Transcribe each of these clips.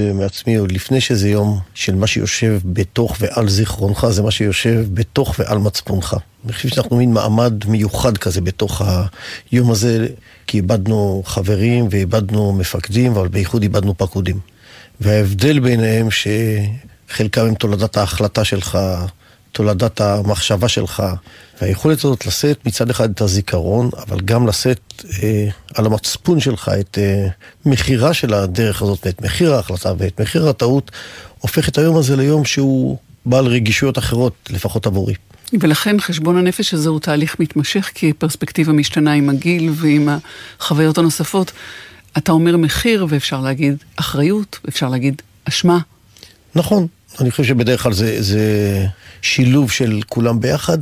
מעצמי, עוד לפני שזה יום של מה שיושב בתוך ועל זיכרונך, זה מה שיושב בתוך ועל מצפונך. אני חושב שאנחנו מין מעמד מיוחד כזה בתוך היום הזה, כי איבדנו חברים ואיבדנו מפקדים, אבל בייחוד איבדנו פקודים. וההבדל ביניהם שחלקם הם תולדת ההחלטה שלך, תולדת המחשבה שלך, והיכולת הזאת לשאת מצד אחד את הזיכרון, אבל גם לשאת אה, על המצפון שלך את אה, מחירה של הדרך הזאת, ואת מחיר ההחלטה ואת מחיר הטעות, הופך את היום הזה ליום שהוא בעל רגישויות אחרות, לפחות עבורי. ולכן חשבון הנפש הזה הוא תהליך מתמשך, כי פרספקטיבה משתנה עם הגיל ועם החוויות הנוספות. אתה אומר מחיר, ואפשר להגיד אחריות, אפשר להגיד אשמה. נכון, אני חושב שבדרך כלל זה, זה שילוב של כולם ביחד.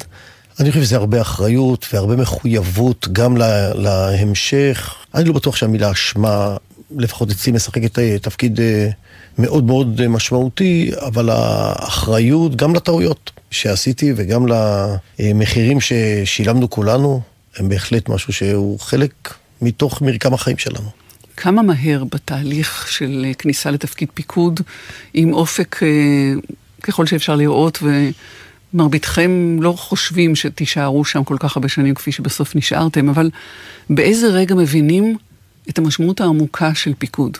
אני חושב שזה הרבה אחריות והרבה מחויבות גם לה, להמשך. אני לא בטוח שהמילה אשמה, לפחות אצלי משחקת תפקיד אה, מאוד מאוד משמעותי, אבל האחריות גם לטעויות שעשיתי וגם למחירים ששילמנו כולנו, הם בהחלט משהו שהוא חלק מתוך מרקם החיים שלנו. כמה מהר בתהליך של כניסה לתפקיד פיקוד, עם אופק אה, ככל שאפשר לראות, ומרביתכם לא חושבים שתישארו שם כל כך הרבה שנים כפי שבסוף נשארתם, אבל באיזה רגע מבינים את המשמעות העמוקה של פיקוד?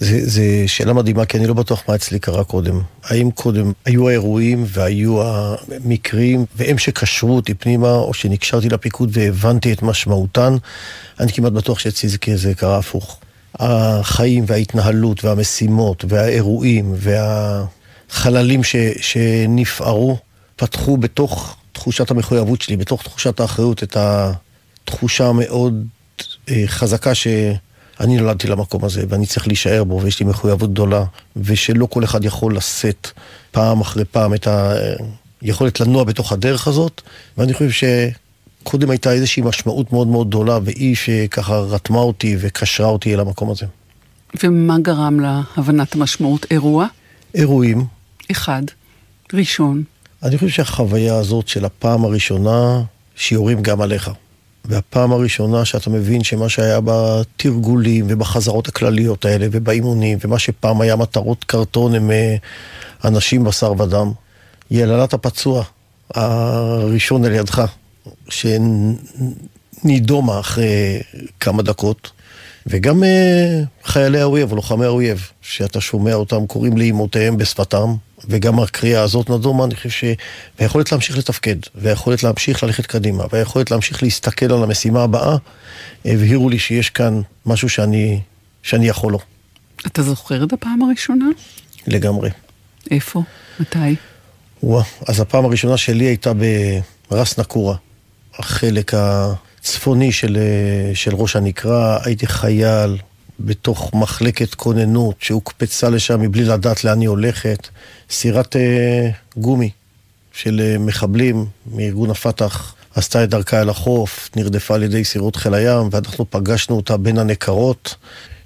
זו שאלה מדהימה, כי אני לא בטוח מה אצלי קרה קודם. האם קודם היו האירועים והיו המקרים, והם שקשרו אותי פנימה, או שנקשרתי לפיקוד והבנתי את משמעותן? אני כמעט בטוח שאצלי זה, זה קרה הפוך. החיים וההתנהלות והמשימות והאירועים והחללים ש, שנפערו, פתחו בתוך תחושת המחויבות שלי, בתוך תחושת האחריות, את התחושה המאוד אה, חזקה ש... אני נולדתי למקום הזה, ואני צריך להישאר בו, ויש לי מחויבות גדולה, ושלא כל אחד יכול לשאת פעם אחרי פעם את היכולת לנוע בתוך הדרך הזאת, ואני חושב שקודם הייתה איזושהי משמעות מאוד מאוד גדולה, והיא שככה רתמה אותי וקשרה אותי אל המקום הזה. ומה גרם להבנת המשמעות? אירוע? אירועים. אחד. ראשון. אני חושב שהחוויה הזאת של הפעם הראשונה, שיורים גם עליך. והפעם הראשונה שאתה מבין שמה שהיה בתרגולים ובחזרות הכלליות האלה ובאימונים ומה שפעם היה מטרות קרטון הם אה, אנשים בשר ודם. יללת הפצוע הראשון על ידך, שנידומה אחרי כמה דקות, וגם אה, חיילי האויב או לוחמי האויב, שאתה שומע אותם קוראים לאימותיהם בשפתם, וגם הקריאה הזאת נדומה, אני חושב ש... והיכולת להמשיך לתפקד, והיכולת להמשיך ללכת קדימה, והיכולת להמשיך להסתכל על המשימה הבאה, הבהירו לי שיש כאן משהו שאני, שאני יכול לו. אתה זוכר את הפעם הראשונה? לגמרי. איפה? מתי? וואה, אז הפעם הראשונה שלי הייתה ברס נקורה, החלק הצפוני של, של ראש הנקרה, הייתי חייל, בתוך מחלקת כוננות שהוקפצה לשם מבלי לדעת לאן היא הולכת, סירת אה, גומי של אה, מחבלים מארגון הפת"ח עשתה את דרכה אל החוף, נרדפה על ידי סירות חיל הים, ואנחנו פגשנו אותה בין הנקרות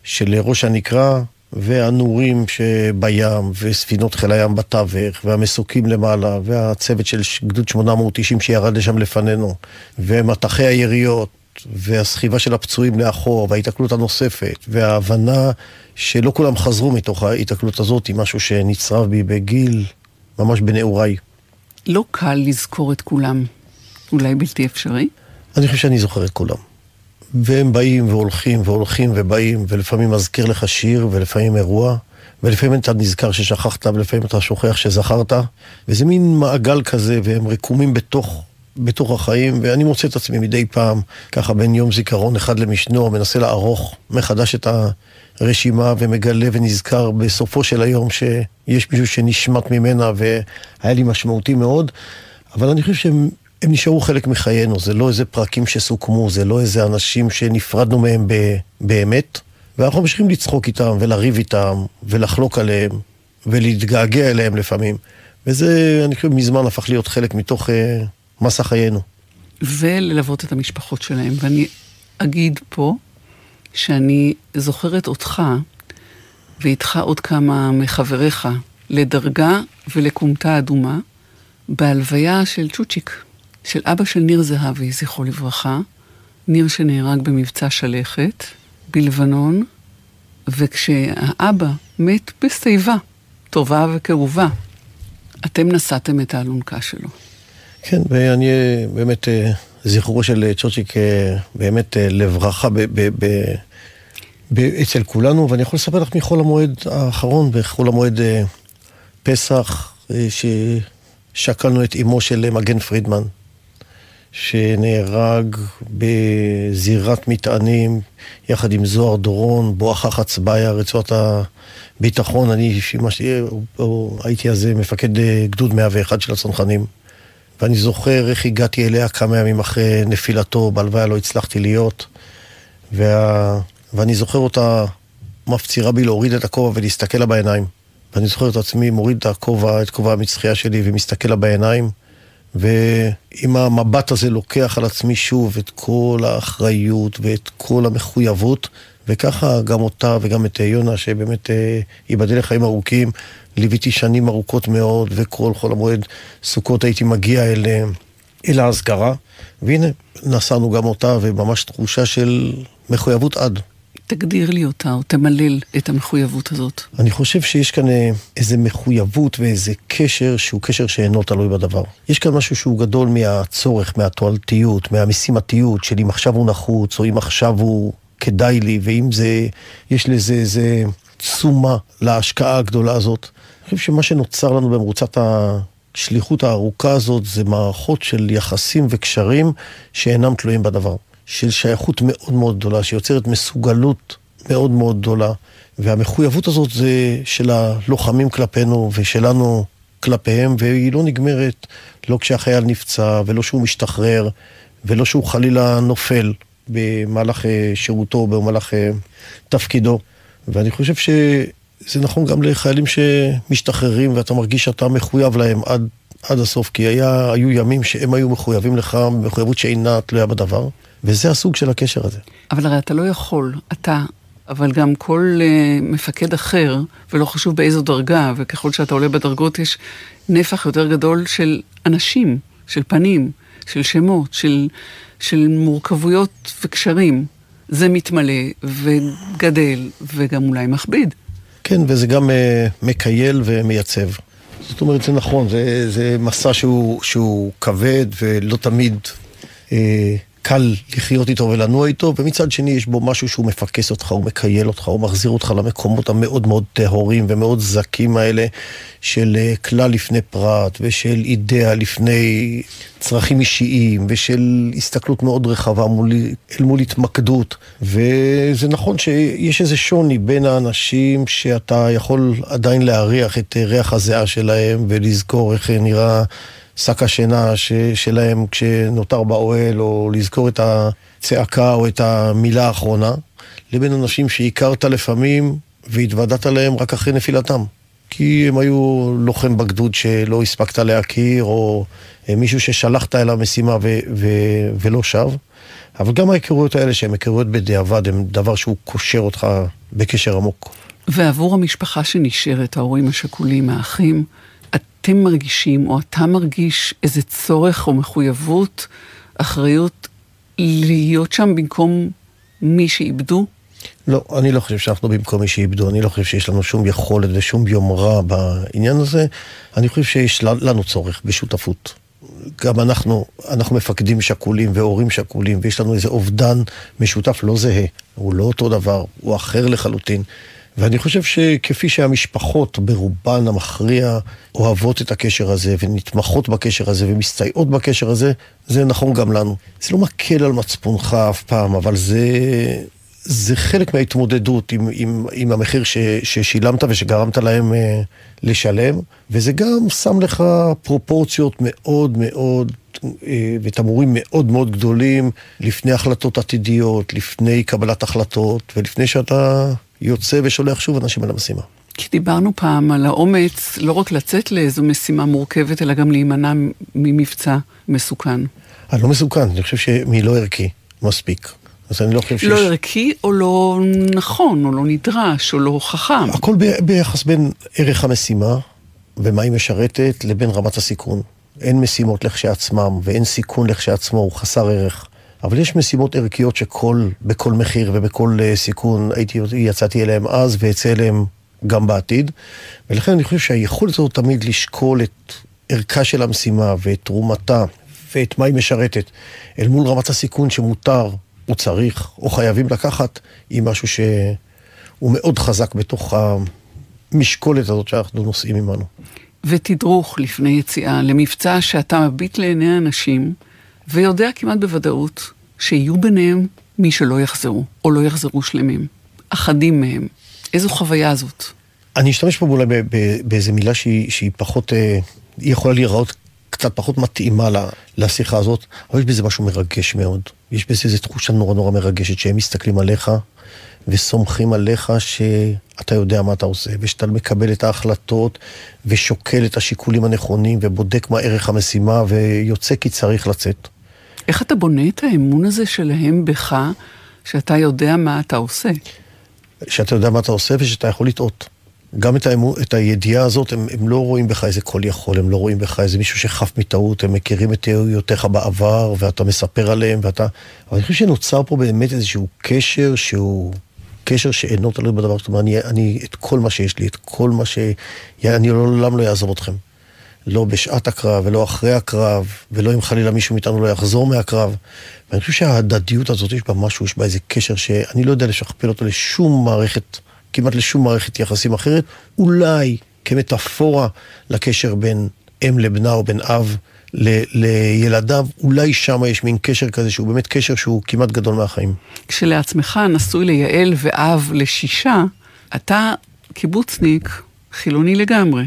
של ראש הנקרה והנורים שבים, וספינות חיל הים בתווך, והמסוקים למעלה, והצוות של גדוד 890 שירד לשם לפנינו, ומטחי היריות, והסחיבה של הפצועים לאחור, וההיתקלות הנוספת, וההבנה שלא כולם חזרו מתוך ההיתקלות הזאת, היא משהו שנצרב בי בגיל ממש בנעוריי. לא קל לזכור את כולם. אולי בלתי אפשרי? אני חושב שאני זוכר את כולם. והם באים והולכים והולכים ובאים, ולפעמים מזכיר לך שיר, ולפעמים אירוע, ולפעמים אתה נזכר ששכחת, ולפעמים אתה שוכח שזכרת, וזה מין מעגל כזה, והם רקומים בתוך בתוך החיים, ואני מוצא את עצמי מדי פעם, ככה בין יום זיכרון אחד למשנו, מנסה לערוך מחדש את הרשימה ומגלה ונזכר בסופו של היום שיש מישהו שנשמט ממנה והיה לי משמעותי מאוד, אבל אני חושב שהם הם נשארו חלק מחיינו, זה לא איזה פרקים שסוכמו, זה לא איזה אנשים שנפרדנו מהם ב- באמת, ואנחנו ממשיכים לצחוק איתם ולריב איתם ולחלוק עליהם ולהתגעגע אליהם לפעמים. וזה, אני חושב, מזמן הפך להיות חלק מתוך... Uh, מסע חיינו. וללוות את המשפחות שלהם. ואני אגיד פה שאני זוכרת אותך, ואיתך עוד כמה מחבריך, לדרגה ולכומתה אדומה, בהלוויה של צ'וצ'יק, של אבא של ניר זהבי, זכרו לברכה, ניר שנהרג במבצע שלכת, בלבנון, וכשהאבא מת בשיבה, טובה וכאובה. אתם נשאתם את האלונקה שלו. כן, ואני באמת, אה, זכרו של אה, באמת אה, לברכה ב- ב- ב- ב- אצל כולנו, ואני יכול לספר לך מחול המועד האחרון, בחול המועד פסח, ששקלנו את אמו של מגן פרידמן, שנהרג בזירת מטענים, יחד עם זוהר דורון, בואכה חצביה, רצועת הביטחון. אני שימשתי, הייתי אז מפקד גדוד 101 של הצנחנים. ואני זוכר איך הגעתי אליה כמה ימים אחרי נפילתו, בהלוויה לא הצלחתי להיות. וה... ואני זוכר אותה מפצירה בי להוריד את הכובע ולהסתכל לה בעיניים. ואני זוכר את עצמי מוריד את הכובע, את כובע המצחייה שלי ומסתכל לה בעיניים. ועם המבט הזה לוקח על עצמי שוב את כל האחריות ואת כל המחויבות, וככה גם אותה וגם את יונה, שבאמת אה, ייבדל לחיים ארוכים, ליוויתי שנים ארוכות מאוד, וכל חול המועד סוכות הייתי מגיע אל, אל האזכרה, והנה, נסענו גם אותה, וממש תחושה של מחויבות עד. תגדיר לי אותה, או תמלל את המחויבות הזאת. אני חושב שיש כאן אה, איזה מחויבות ואיזה קשר שהוא קשר שאינו תלוי בדבר. יש כאן משהו שהוא גדול מהצורך, מהתועלתיות, מהמשימתיות, של אם עכשיו הוא נחוץ, או אם עכשיו הוא כדאי לי, ואם זה, יש לזה איזה תשומה להשקעה הגדולה הזאת. אני חושב שמה שנוצר לנו במרוצת השליחות הארוכה הזאת זה מערכות של יחסים וקשרים שאינם תלויים בדבר. של שייכות מאוד מאוד גדולה, שיוצרת מסוגלות מאוד מאוד גדולה. והמחויבות הזאת זה של הלוחמים כלפינו ושלנו כלפיהם, והיא לא נגמרת לא כשהחייל נפצע, ולא שהוא משתחרר, ולא שהוא חלילה נופל במהלך אה, שירותו, במהלך אה, תפקידו. ואני חושב שזה נכון גם לחיילים שמשתחררים, ואתה מרגיש שאתה מחויב להם עד, עד הסוף, כי היה, היו ימים שהם היו מחויבים לך, מחויבות שאינה תלויה בדבר. וזה הסוג של הקשר הזה. אבל הרי אתה לא יכול, אתה, אבל גם כל uh, מפקד אחר, ולא חשוב באיזו דרגה, וככל שאתה עולה בדרגות יש נפח יותר גדול של אנשים, של פנים, של שמות, של, של מורכבויות וקשרים. זה מתמלא וגדל וגם אולי מכביד. כן, וזה גם uh, מקייל ומייצב. זאת אומרת, זה נכון, זה, זה מסע שהוא, שהוא כבד ולא תמיד... Uh, קל לחיות איתו ולנוע איתו, ומצד שני יש בו משהו שהוא מפקס אותך, הוא מקייל אותך, הוא מחזיר אותך למקומות המאוד מאוד טהורים ומאוד זכים האלה של אה, כלל לפני פרט, ושל אידאה לפני צרכים אישיים, ושל הסתכלות מאוד רחבה מול, אל מול התמקדות. וזה נכון שיש איזה שוני בין האנשים שאתה יכול עדיין להריח את ריח הזיעה שלהם ולזכור איך נראה... שק השינה ש, שלהם כשנותר באוהל, או לזכור את הצעקה או את המילה האחרונה, לבין אנשים שהכרת לפעמים והתוודעת להם רק אחרי נפילתם. כי הם היו לוחם בגדוד שלא הספקת להכיר, או מישהו ששלחת אל המשימה ו- ו- ולא שב. אבל גם ההיכרויות האלה שהן היכרויות בדיעבד, הן דבר שהוא קושר אותך בקשר עמוק. ועבור המשפחה שנשארת, ההורים השכולים, האחים, אתם מרגישים, או אתה מרגיש איזה צורך או מחויבות, אחריות, להיות שם במקום מי שאיבדו? לא, אני לא חושב שאנחנו במקום מי שאיבדו, אני לא חושב שיש לנו שום יכולת ושום יומרה בעניין הזה. אני חושב שיש לנו צורך בשותפות. גם אנחנו, אנחנו מפקדים שכולים והורים שכולים, ויש לנו איזה אובדן משותף לא זהה. הוא לא אותו דבר, הוא אחר לחלוטין. ואני חושב שכפי שהמשפחות ברובן המכריע אוהבות את הקשר הזה ונתמכות בקשר הזה ומסתייעות בקשר הזה, זה נכון גם לנו. זה לא מקל על מצפונך אף פעם, אבל זה, זה חלק מההתמודדות עם, עם, עם המחיר ש, ששילמת ושגרמת להם uh, לשלם, וזה גם שם לך פרופורציות מאוד מאוד אה, ותמרורים מאוד מאוד גדולים לפני החלטות עתידיות, לפני קבלת החלטות ולפני שאתה יוצא ושולח שוב אנשים על המשימה. כי דיברנו פעם על האומץ לא רק לצאת לאיזו משימה מורכבת, אלא גם להימנע ממבצע מסוכן. אני לא מסוכן, אני חושב שמלא ערכי מספיק. אז אני לא חושב שיש... לא ערכי או לא נכון, או לא נדרש, או לא חכם. הכל ב- ביחס בין ערך המשימה ומה היא משרתת לבין רמת הסיכון. אין משימות לכשעצמם ואין סיכון לכשעצמו, הוא חסר ערך. אבל יש משימות ערכיות שכל, בכל מחיר ובכל uh, סיכון, הייתי, יצאתי אליהם אז ואצא אליהם גם בעתיד. ולכן אני חושב שהיכולת הזאת תמיד לשקול את ערכה של המשימה ואת תרומתה ואת מה היא משרתת אל מול רמת הסיכון שמותר או צריך או חייבים לקחת, היא משהו שהוא מאוד חזק בתוך המשקולת הזאת שאנחנו נושאים עמנו. ותדרוך לפני יציאה למבצע שאתה מביט לעיני האנשים ויודע כמעט בוודאות שיהיו ביניהם מי שלא יחזרו, או לא יחזרו שלמים. אחדים מהם. איזו חוויה זאת? אני אשתמש פה אולי באיזה מילה שהיא, שהיא פחות, אה, היא יכולה להיראות קצת פחות מתאימה לשיחה הזאת, אבל יש בזה משהו מרגש מאוד. יש בזה איזו תחושה נורא נורא מרגשת, שהם מסתכלים עליך וסומכים עליך שאתה יודע מה אתה עושה, ושאתה מקבל את ההחלטות ושוקל את השיקולים הנכונים ובודק מה ערך המשימה ויוצא כי צריך לצאת. איך אתה בונה את האמון הזה שלהם בך, שאתה יודע מה אתה עושה? שאתה יודע מה אתה עושה ושאתה יכול לטעות. גם את, האמו, את הידיעה הזאת, הם, הם לא רואים בך איזה כל יכול, הם לא רואים בך איזה מישהו שחף מטעות, הם מכירים את טעויותיך בעבר, ואתה מספר עליהם, ואתה... אבל אני חושב שנוצר פה באמת איזשהו קשר שהוא קשר שאינו תלוי בדבר זאת אומרת, אני, אני, את כל מה שיש לי, את כל מה ש... אני לעולם לא אעזוב אתכם. לא בשעת הקרב, ולא אחרי הקרב, ולא אם חלילה מישהו מאיתנו לא יחזור מהקרב. ואני חושב שההדדיות הזאת, יש בה משהו, יש בה איזה קשר שאני לא יודע לשכפל אותו לשום מערכת, כמעט לשום מערכת יחסים אחרת, אולי כמטאפורה לקשר בין אם לבנה או בין אב ל, לילדיו, אולי שם יש מין קשר כזה שהוא באמת קשר שהוא כמעט גדול מהחיים. כשלעצמך נשוי ליעל ואב לשישה, אתה קיבוצניק חילוני לגמרי,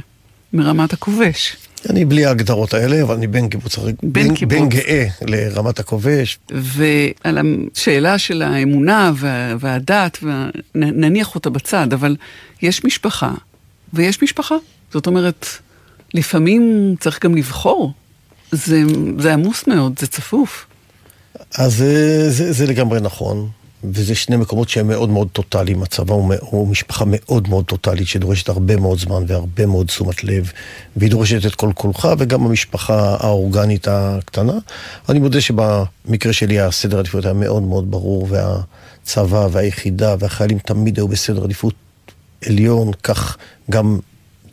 מרמת הכובש. אני בלי ההגדרות האלה, אבל אני בן קיבוץ, בן, בן, קיבוץ. בן גאה לרמת הכובש. ועל השאלה של האמונה והדת, נניח אותה בצד, אבל יש משפחה, ויש משפחה. זאת אומרת, לפעמים צריך גם לבחור. זה, זה עמוס מאוד, זה צפוף. אז זה, זה, זה לגמרי נכון. וזה שני מקומות שהם מאוד מאוד טוטאליים. הצבא הוא, הוא משפחה מאוד מאוד טוטאלית, שדורשת הרבה מאוד זמן והרבה מאוד תשומת לב, והיא דורשת את כל כולך, וגם המשפחה האורגנית הקטנה. אני מודה שבמקרה שלי הסדר העדיפויות היה מאוד מאוד ברור, והצבא והיחידה והחיילים תמיד היו בסדר עדיפות עליון, כך גם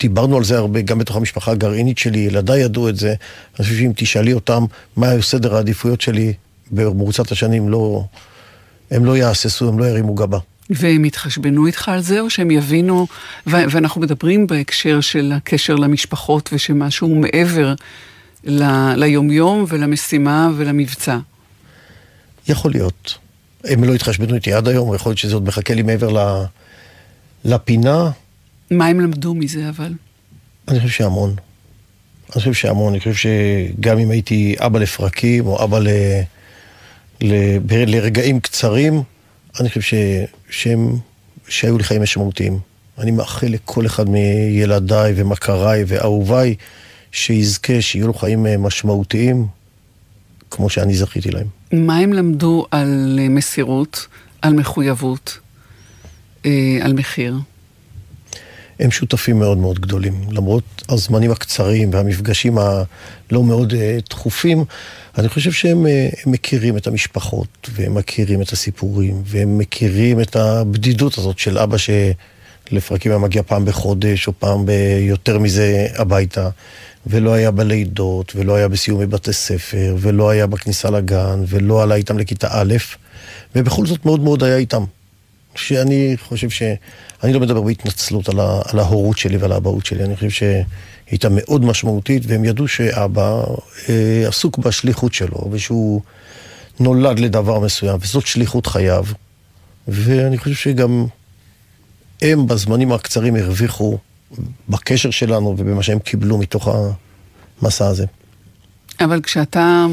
דיברנו על זה הרבה, גם בתוך המשפחה הגרעינית שלי, ילדיי ידעו את זה. אני חושב שאם תשאלי אותם מה היו סדר העדיפויות שלי במרוצת השנים, לא... הם לא יהססו, הם לא ירימו גבה. והם יתחשבנו איתך על זה, או שהם יבינו, ו- ואנחנו מדברים בהקשר של הקשר למשפחות, ושמשהו מעבר ל- ליומיום ולמשימה ולמבצע. יכול להיות. הם לא התחשבנו איתי עד היום, יכול להיות שזה עוד מחכה לי מעבר ל- לפינה. מה הם למדו מזה אבל? אני חושב שהמון. אני חושב שהמון. אני חושב שגם אם הייתי אבא לפרקים, או אבא ל... לרגעים קצרים, אני חושב ש, שהם, שהיו לי חיים משמעותיים. אני מאחל לכל אחד מילדיי ומכריי ואהוביי שיזכה, שיהיו לו חיים אה, משמעותיים, כמו שאני זכיתי להם. מה הם למדו על אה, מסירות, על מחויבות, אה, על מחיר? הם שותפים מאוד מאוד גדולים. למרות הזמנים הקצרים והמפגשים הלא מאוד תכופים, אני חושב שהם אה, מכירים את המשפחות, והם מכירים את הסיפורים, והם מכירים את הבדידות הזאת של אבא שלפרקים היה מגיע פעם בחודש, או פעם ביותר מזה הביתה, ולא היה בלידות, ולא היה בסיומי בתי ספר, ולא היה בכניסה לגן, ולא עלה איתם לכיתה א', ובכל זאת מאוד מאוד היה איתם. שאני חושב ש... אני לא מדבר בהתנצלות על, ה... על ההורות שלי ועל האבהות שלי, אני חושב ש... הייתה מאוד משמעותית, והם ידעו שאבא אה, עסוק בשליחות שלו, ושהוא נולד לדבר מסוים, וזאת שליחות חייו. ואני חושב שגם הם בזמנים הקצרים הרוויחו בקשר שלנו ובמה שהם קיבלו מתוך המסע הזה. אבל כשאתה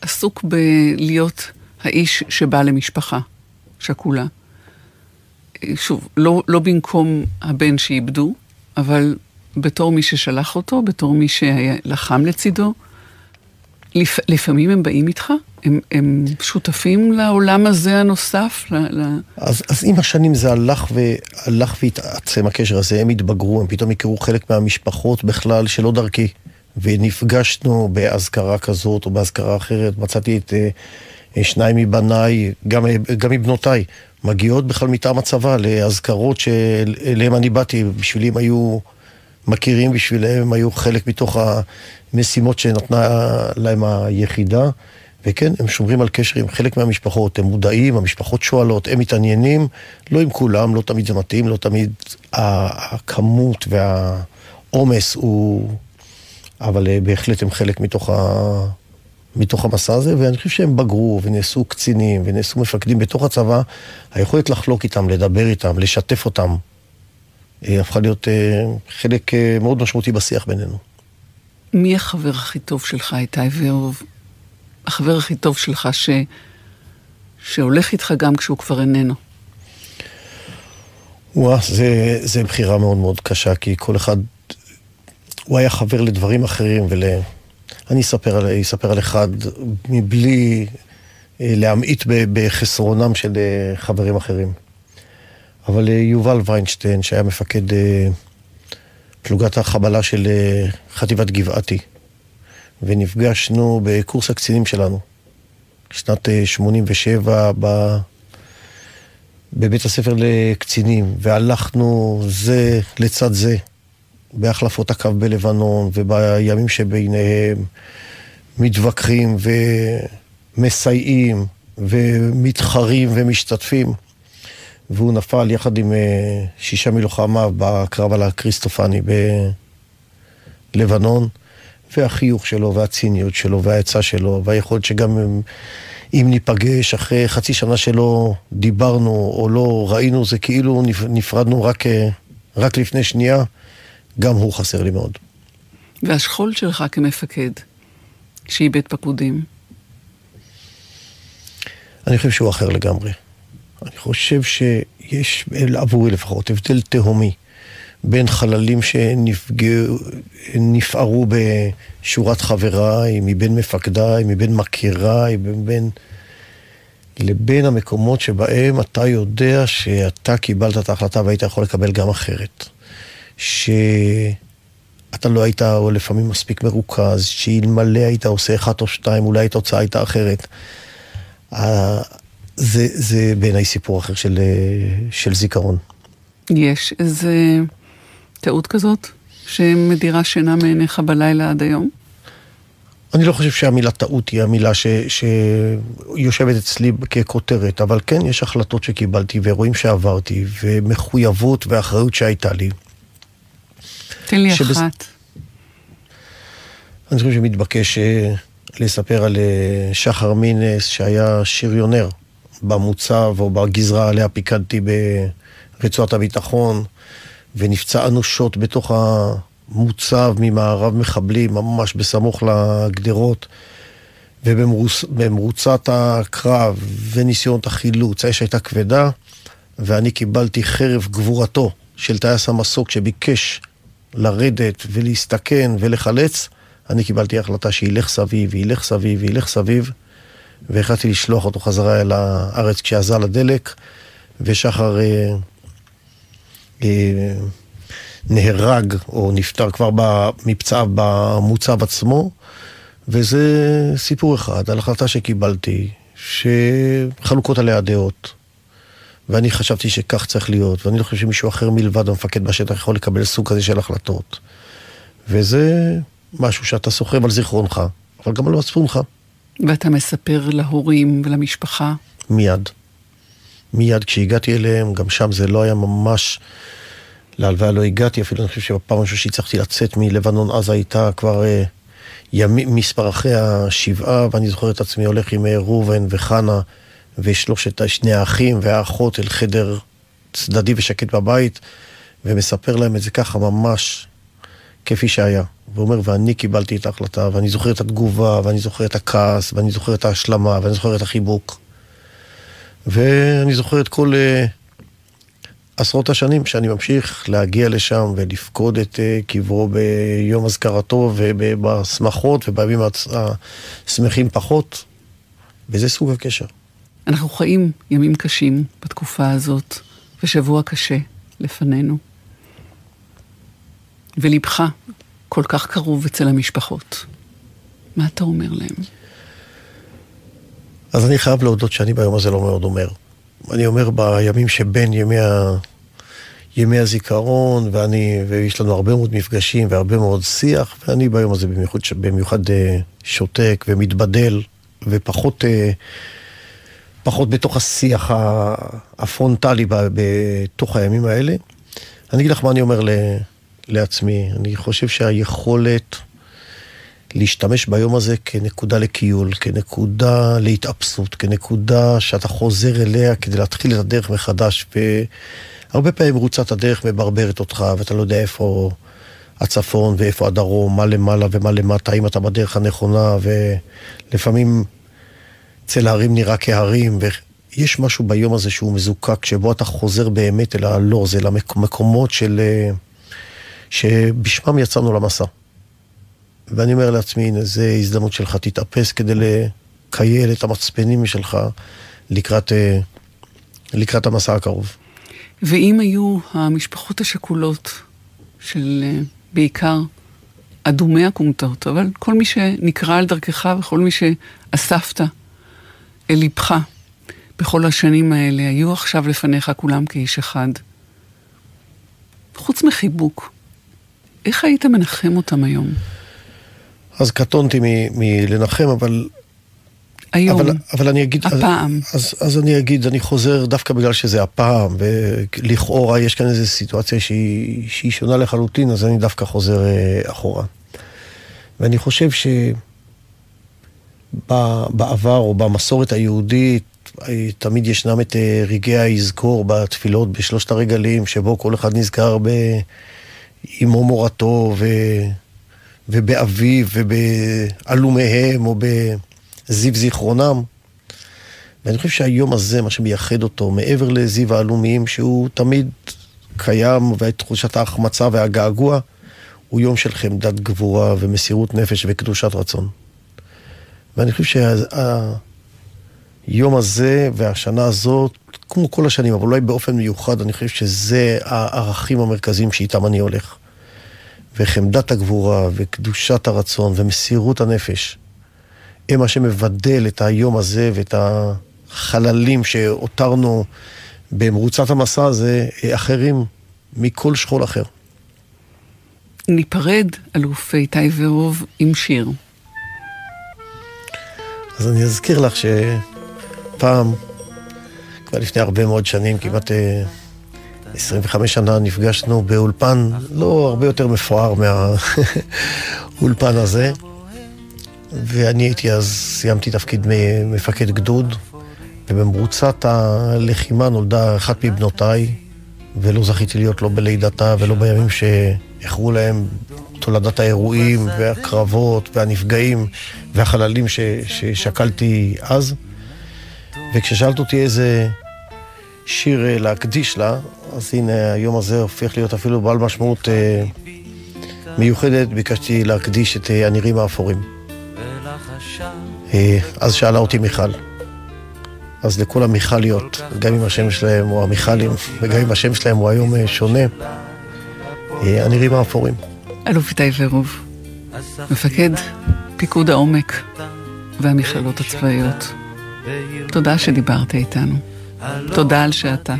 עסוק בלהיות האיש שבא למשפחה שכולה, שוב, לא, לא במקום הבן שאיבדו, אבל בתור מי ששלח אותו, בתור מי שלחם לצידו. לפ... לפעמים הם באים איתך? הם, הם שותפים לעולם הזה הנוסף? ל... אז, אז עם השנים זה הלך, והלך והתעצם הקשר הזה, הם התבגרו, הם פתאום הכירו חלק מהמשפחות בכלל שלא דרכי. ונפגשנו באזכרה כזאת או באזכרה אחרת, מצאתי את, שניים מבניי, גם, גם מבנותיי, מגיעות בכלל מטעם הצבא לאזכרות שאליהם אני באתי, בשבילי הם היו מכירים, בשבילם הם היו חלק מתוך המשימות שנתנה להם היחידה. וכן, הם שומרים על קשר עם חלק מהמשפחות, הם מודעים, המשפחות שואלות, הם מתעניינים, לא עם כולם, לא תמיד זה מתאים, לא תמיד הכמות והעומס הוא... אבל אה, בהחלט הם חלק מתוך, ה... מתוך המסע הזה, ואני חושב שהם בגרו ונעשו קצינים ונעשו מפקדים בתוך הצבא, היכולת לחלוק איתם, לדבר איתם, לשתף אותם, אה, הפכה להיות אה, חלק מאוד משמעותי בשיח בינינו. מי החבר הכי טוב שלך, איתי ואהוב? החבר הכי טוב שלך, ש... שהולך איתך גם כשהוא כבר איננו? וואה, זה, זה בחירה מאוד מאוד קשה, כי כל אחד, הוא היה חבר לדברים אחרים, ול... אני אספר על, אספר על אחד מבלי אה, להמעיט בחסרונם של אה, חברים אחרים. אבל אה, יובל ויינשטיין, שהיה מפקד פלוגת החבלה של חטיבת גבעתי, ונפגשנו בקורס הקצינים שלנו, שנת 87, ב... בבית הספר לקצינים, והלכנו זה לצד זה, בהחלפות הקו בלבנון, ובימים שביניהם מתווכחים ומסייעים ומתחרים ומשתתפים. והוא נפל יחד עם אה, שישה מלוחמיו בקרב על הקריסטופני בלבנון. והחיוך שלו, והציניות שלו, והעצה שלו, והיכולת שגם אם, אם ניפגש אחרי חצי שנה שלא דיברנו או לא ראינו, זה כאילו נפרדנו רק, רק לפני שנייה, גם הוא חסר לי מאוד. והשכול שלך כמפקד, שאיבד פקודים? אני חושב שהוא אחר לגמרי. אני חושב שיש, עבורי לפחות, הבדל תהומי בין חללים שנפערו בשורת חבריי, מבין מפקדיי, מבין מכיריי, מבין... לבין המקומות שבהם אתה יודע שאתה קיבלת את ההחלטה והיית יכול לקבל גם אחרת. שאתה לא היית, או לפעמים מספיק מרוכז, שאלמלא היית עושה אחת או שתיים, אולי התוצאה הייתה אחרת. זה, זה בעיניי סיפור אחר של, של זיכרון. יש איזה... טעות כזאת, שמדירה שינה מעיניך בלילה עד היום? אני לא חושב שהמילה טעות היא המילה ש, שיושבת אצלי ככותרת, אבל כן, יש החלטות שקיבלתי ואירועים שעברתי, ומחויבות ואחריות שהייתה לי. תן לי שבס... אחת. אני חושב שמתבקש אה, לספר על אה, שחר מינס, שהיה שריונר במוצב או בגזרה עליה פיקדתי ברצועת הביטחון. ונפצע אנושות בתוך המוצב ממערב מחבלים, ממש בסמוך לגדרות. ובמרוצת הקרב וניסיונות החילוץ, האש הייתה כבדה, ואני קיבלתי חרב גבורתו של טייס המסוק שביקש לרדת ולהסתכן ולחלץ. אני קיבלתי החלטה שילך סביב, ילך סביב, ילך סביב, והחלטתי לשלוח אותו חזרה אל הארץ כשאזל הדלק, ושחר... אה, אה, נהרג או נפטר כבר מפצעיו במוצב עצמו, וזה סיפור אחד על החלטה שקיבלתי, שחלוקות עליה דעות. ואני חשבתי שכך צריך להיות, ואני לא חושב שמישהו אחר מלבד המפקד בשטח יכול לקבל סוג כזה של החלטות. וזה משהו שאתה סוחב על זיכרונך, אבל גם על מצפונך. ואתה מספר להורים ולמשפחה? מיד. מיד כשהגעתי אליהם, גם שם זה לא היה ממש... להלוויה לא הגעתי, אפילו אני חושב שבפעם הראשונה שהצלחתי לצאת מלבנון אז הייתה כבר אה, ימים, מספר אחרי השבעה, ואני זוכר את עצמי הולך עם אה, ראובן וחנה ושלושת שני האחים והאחות אל חדר צדדי ושקט בבית, ומספר להם את זה ככה ממש כפי שהיה. ואומר, ואני קיבלתי את ההחלטה, ואני זוכר את התגובה, ואני זוכר את הכעס, ואני זוכר את ההשלמה, ואני זוכר את החיבוק. ואני זוכר את כל uh, עשרות השנים שאני ממשיך להגיע לשם ולפקוד את uh, קברו ביום אזכרתו ובשמחות ובימים השמחים פחות, וזה סוג הקשר. אנחנו חיים ימים קשים בתקופה הזאת, ושבוע קשה לפנינו. ולבך כל כך קרוב אצל המשפחות. מה אתה אומר להם? אז אני חייב להודות שאני ביום הזה לא מאוד אומר. אני אומר בימים שבין ימי, ה... ימי הזיכרון, ואני, ויש לנו הרבה מאוד מפגשים והרבה מאוד שיח, ואני ביום הזה במיוחד, במיוחד אה, שותק ומתבדל, ופחות אה, פחות בתוך השיח הפרונטלי בתוך הימים האלה. אני אגיד לך מה אני אומר לעצמי. אני חושב שהיכולת להשתמש ביום הזה כנקודה לכיול, כנקודה להתאפסות, כנקודה שאתה חוזר אליה כדי להתחיל את הדרך מחדש. והרבה פעמים ריצת הדרך מברברת אותך, ואתה לא יודע איפה הצפון ואיפה הדרום, מה למעלה ומה למטה, האם אתה בדרך הנכונה, ולפעמים צל ההרים נראה כהרים, ויש משהו ביום הזה שהוא מזוקק, שבו אתה חוזר באמת אל הלוז, אל המקומות של... אה, שבשמם יצאנו למסע. ואני אומר לעצמי, הנה, זו הזדמנות שלך, תתאפס כדי לקייל את המצפנים שלך לקראת, אה, לקראת המסע הקרוב. ואם היו המשפחות השכולות של אה, בעיקר אדומי הכומתות, אבל כל מי שנקרא על דרכך וכל מי שאספת אל ליבך בכל השנים האלה, היו עכשיו לפניך כולם כאיש אחד. חוץ מחיבוק, איך היית מנחם אותם היום? אז קטונתי מלנחם, אבל... היום, אבל, אבל אני אגיד, הפעם. אז, אז, אז אני אגיד, אני חוזר דווקא בגלל שזה הפעם, ולכאורה יש כאן איזו סיטואציה שהיא, שהיא שונה לחלוטין, אז אני דווקא חוזר אה, אחורה. ואני חושב שבעבר או במסורת היהודית, אה, תמיד ישנם את אה, רגעי היזכור בתפילות בשלושת הרגלים, שבו כל אחד נזכר באמו מורתו ו... ובאביו ובעלומיהם או בזיו זיכרונם. ואני חושב שהיום הזה, מה שמייחד אותו, מעבר לזיו העלומיים, שהוא תמיד קיים, ותחושת ההחמצה והגעגוע, הוא יום של חמדת גבורה ומסירות נפש וקדושת רצון. ואני חושב שהיום הזה והשנה הזאת, כמו כל השנים, אבל אולי באופן מיוחד, אני חושב שזה הערכים המרכזיים שאיתם אני הולך. וחמדת הגבורה, וקדושת הרצון, ומסירות הנפש, הם מה שמבדל את היום הזה ואת החללים שהותרנו במרוצת המסע הזה, אחרים מכל שכול אחר. ניפרד, אלוף איתי ורוב, עם שיר. אז אני אזכיר לך שפעם, כבר לפני הרבה מאוד שנים, כמעט אה, 25 שנה נפגשנו באולפן לא הרבה יותר מפואר מהאולפן הזה. ואני הייתי אז, סיימתי תפקיד מפקד גדוד, ובמרוצת הלחימה נולדה אחת מבנותיי, ולא זכיתי להיות לא בלידתה ולא בימים שאיחרו להם תולדת האירועים והקרבות והנפגעים והחללים ש, ששקלתי אז. וכששאלת אותי איזה שיר אה, להקדיש לה, אז הנה היום הזה הופך להיות אפילו בעל משמעות אה, מיוחדת, ביקשתי להקדיש את אה, הנירים האפורים. אה, אז שאלה אותי מיכל. אז לכל המיכליות, גם אם השם שלהם הוא המיכלים, וגם אם השם שלהם הוא היום אה, שונה, אה, הנירים האפורים. אלוף איתי ורוב, מפקד פיקוד העומק והמכללות הצבאיות. תודה שדיברת איתנו. תודה על שאתה.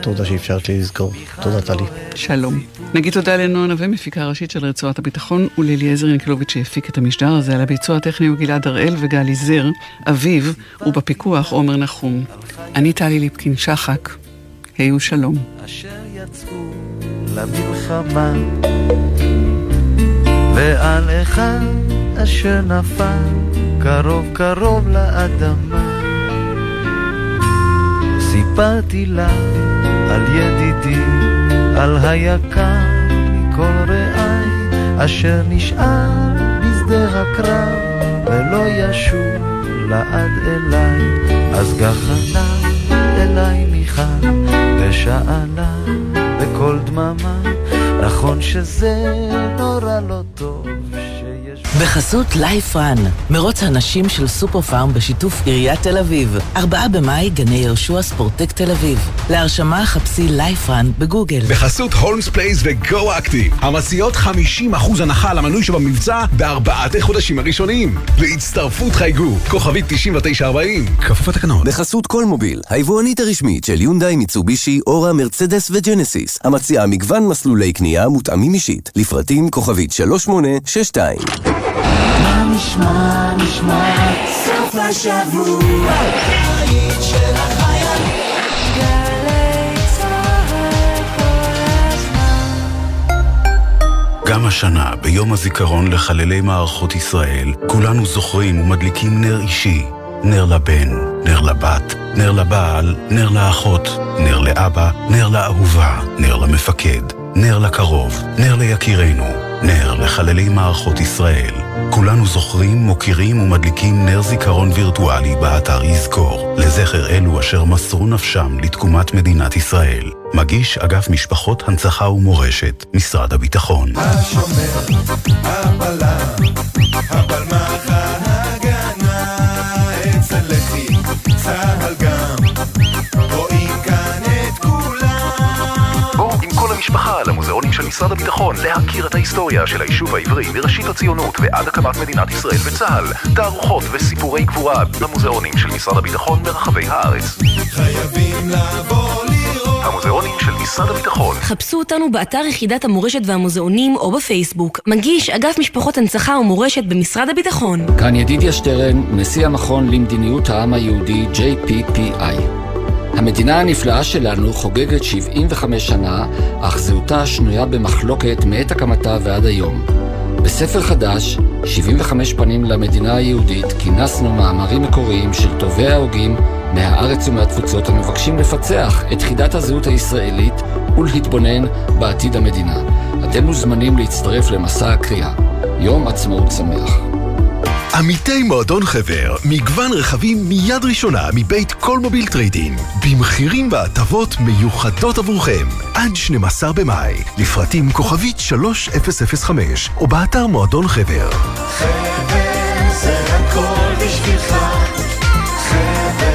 תודה שאפשרת לי לזכור. תודה, טלי. שלום. נגיד תודה לנועה נווה, מפיקה הראשית של רצועת הביטחון, ולאליעזר ינקלוביץ' שהפיק את המשדר הזה. על הביצוע הטכני הוא גלעד הראל וגלי זר, אביו, ובפיקוח עומר נחום. אני טלי ליפקין שחק. היו שלום. אשר יצאו למלחמה, ועל אחד אשר נפל קרוב קרוב לאדמה. סיפרתי לה על ידידי, על היקר מכל רעי, אשר נשאר בשדה הקרב, ולא ישוב לעד אליי. אז גחנה אליי מיכל, ושאלה בקול דממה, נכון שזה נורא לא טוב. בחסות Life Run, מרוץ הנשים של סופר פארם בשיתוף עיריית תל אביב. ארבעה במאי, גני יהושע ספורטק תל אביב. להרשמה חפשי Life Run בגוגל. בחסות הולמס פלייס וגו אקטי, המציעות 50% הנחה על המנוי שבמבצע בארבעת החודשים הראשונים. להצטרפות חייגו, כוכבית 9940, כפוף לתקנון. בחסות כל מוביל, היבואנית הרשמית של יונדאי, מיצובישי, אורה, מרצדס וג'נסיס, המציעה מגוון מסלולי קנייה מותאמים אישית, לפרטים כוכבית 3862. נשמע, נשמע, סוף השבוע. גם השנה, ביום הזיכרון לחללי מערכות ישראל, כולנו זוכרים ומדליקים נר אישי. נר לבן, נר לבת, נר לבעל, נר לאחות, נר לאבא, נר לאהובה, נר למפקד, נר לקרוב, נר ליקירנו, נר לחללי מערכות ישראל. כולנו זוכרים, מוקירים ומדליקים נר זיכרון וירטואלי באתר יזכור, לזכר אלו אשר מסרו נפשם לתקומת מדינת ישראל. מגיש אגף משפחות הנצחה ומורשת, משרד הביטחון. השומר, הבלם, הבלמח ההגנה, אצל לחי, צהל כל המשפחה למוזיאונים של משרד הביטחון להכיר את ההיסטוריה של היישוב העברי מראשית הציונות ועד הקמת מדינת ישראל וצה"ל, תערוכות וסיפורי גבורה במוזיאונים של משרד הביטחון ברחבי הארץ. חייבים לבוא לראות. המוזיאונים של משרד הביטחון. חפשו אותנו באתר יחידת המורשת והמוזיאונים או בפייסבוק. מגיש אגף משפחות הנצחה ומורשת במשרד הביטחון. כאן ידידיה שטרן, נשיא המכון למדיניות העם היהודי JPPI. המדינה הנפלאה שלנו חוגגת 75 שנה, אך זהותה שנויה במחלוקת מעת הקמתה ועד היום. בספר חדש, 75 פנים למדינה היהודית, כינסנו מאמרים מקוריים של טובי ההוגים מהארץ ומהתפוצות המבקשים לפצח את חידת הזהות הישראלית ולהתבונן בעתיד המדינה. אתם מוזמנים להצטרף למסע הקריאה. יום עצמאות שמח. עמיתי מועדון חבר, מגוון רכבים מיד ראשונה מבית כלמוביל trade-in, במחירים והטבות מיוחדות עבורכם, עד 12 במאי, לפרטים כוכבית 3005, או באתר מועדון חבר. חבר זה הכל בשבילך, חבר.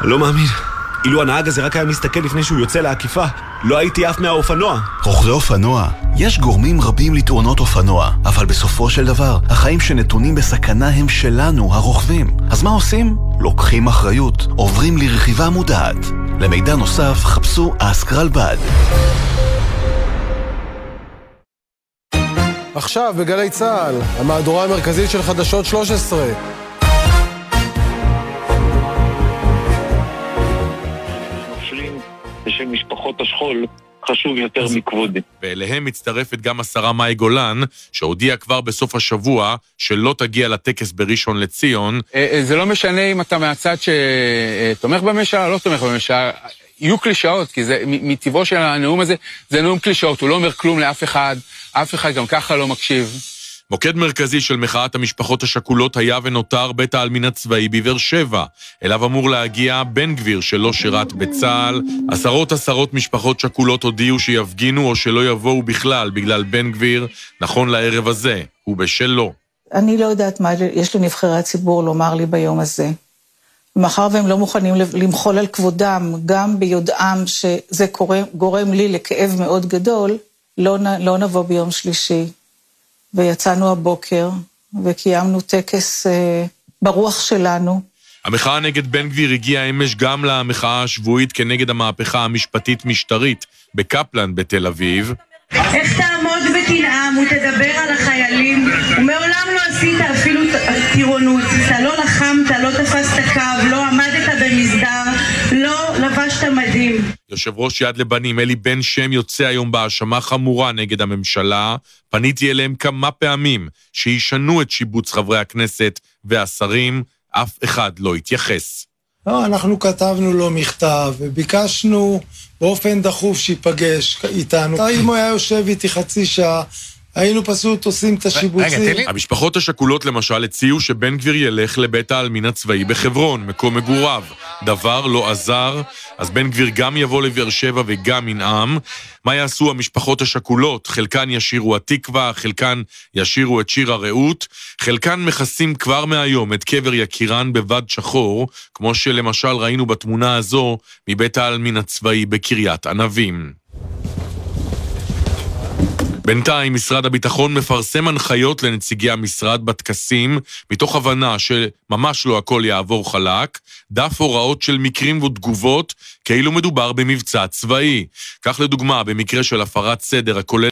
לא מאמין. אילו הנהג הזה רק היה מסתכל לפני שהוא יוצא לעקיפה, לא הייתי עף מהאופנוע. רוכבי אופנוע, יש גורמים רבים לתאונות אופנוע, אבל בסופו של דבר, החיים שנתונים בסכנה הם שלנו, הרוכבים. אז מה עושים? לוקחים אחריות, עוברים לרכיבה מודעת. למידע נוסף, חפשו אסק רלב"ד. עכשיו בגלי צה"ל, המהדורה המרכזית של חדשות 13. משפחות השכול חשוב יותר מכבודי. ואליהם מצטרפת גם השרה מאי גולן, שהודיעה כבר בסוף השבוע שלא תגיע לטקס בראשון לציון. זה לא משנה אם אתה מהצד שתומך בממשלה או לא תומך בממשלה. יהיו קלישאות, כי זה מטבעו של הנאום הזה, זה נאום קלישאות, הוא לא אומר כלום לאף אחד, אף אחד גם ככה לא מקשיב. מוקד מרכזי של מחאת המשפחות השכולות היה ונותר בית העלמין הצבאי בבאר שבע. אליו אמור להגיע בן גביר שלא שירת בצה"ל. עשרות עשרות משפחות שכולות הודיעו שיפגינו או שלא יבואו בכלל בגלל בן גביר, נכון לערב הזה, ובשלו. אני לא יודעת מה יש לנבחרי הציבור לומר לי ביום הזה. מאחר והם לא מוכנים למחול על כבודם, גם ביודעם שזה גורם, גורם לי לכאב מאוד גדול, לא, לא נבוא ביום שלישי. ויצאנו הבוקר, וקיימנו טקס אה, ברוח שלנו. המחאה נגד בן גביר הגיעה אמש גם למחאה השבועית כנגד המהפכה המשפטית-משטרית בקפלן בתל אביב. איך תעמוד ותנאם ותדבר על החיילים, ומעולם לא עשית אפילו טירונות. אתה לא לחמת, לא תפסת קו, לא עמדת במסדר, לא לבשת מדים. יושב ראש יד לבנים אלי בן שם יוצא היום בהאשמה חמורה נגד הממשלה. פניתי אליהם כמה פעמים שישנו את שיבוץ חברי הכנסת והשרים, אף אחד לא התייחס. לא, אנחנו כתבנו לו מכתב וביקשנו באופן דחוף שיפגש איתנו. אם הוא היה יושב איתי חצי שעה היינו פשוט עושים את השיבוצים. המשפחות השכולות למשל הציעו שבן גביר ילך לבית העלמין הצבאי בחברון, מקום מגוריו. דבר לא עזר, אז בן גביר גם יבוא לבאר שבע וגם ינאם. מה יעשו המשפחות השכולות? חלקן ישירו התקווה, חלקן ישירו את שיר הרעות, חלקן מכסים כבר מהיום את קבר יקירן בבד שחור, כמו שלמשל ראינו בתמונה הזו מבית העלמין הצבאי בקריית ענבים. בינתיים משרד הביטחון מפרסם הנחיות לנציגי המשרד בטקסים, מתוך הבנה שממש לא הכל יעבור חלק, דף הוראות של מקרים ותגובות, כאילו מדובר במבצע צבאי. כך לדוגמה, במקרה של הפרת סדר הכולל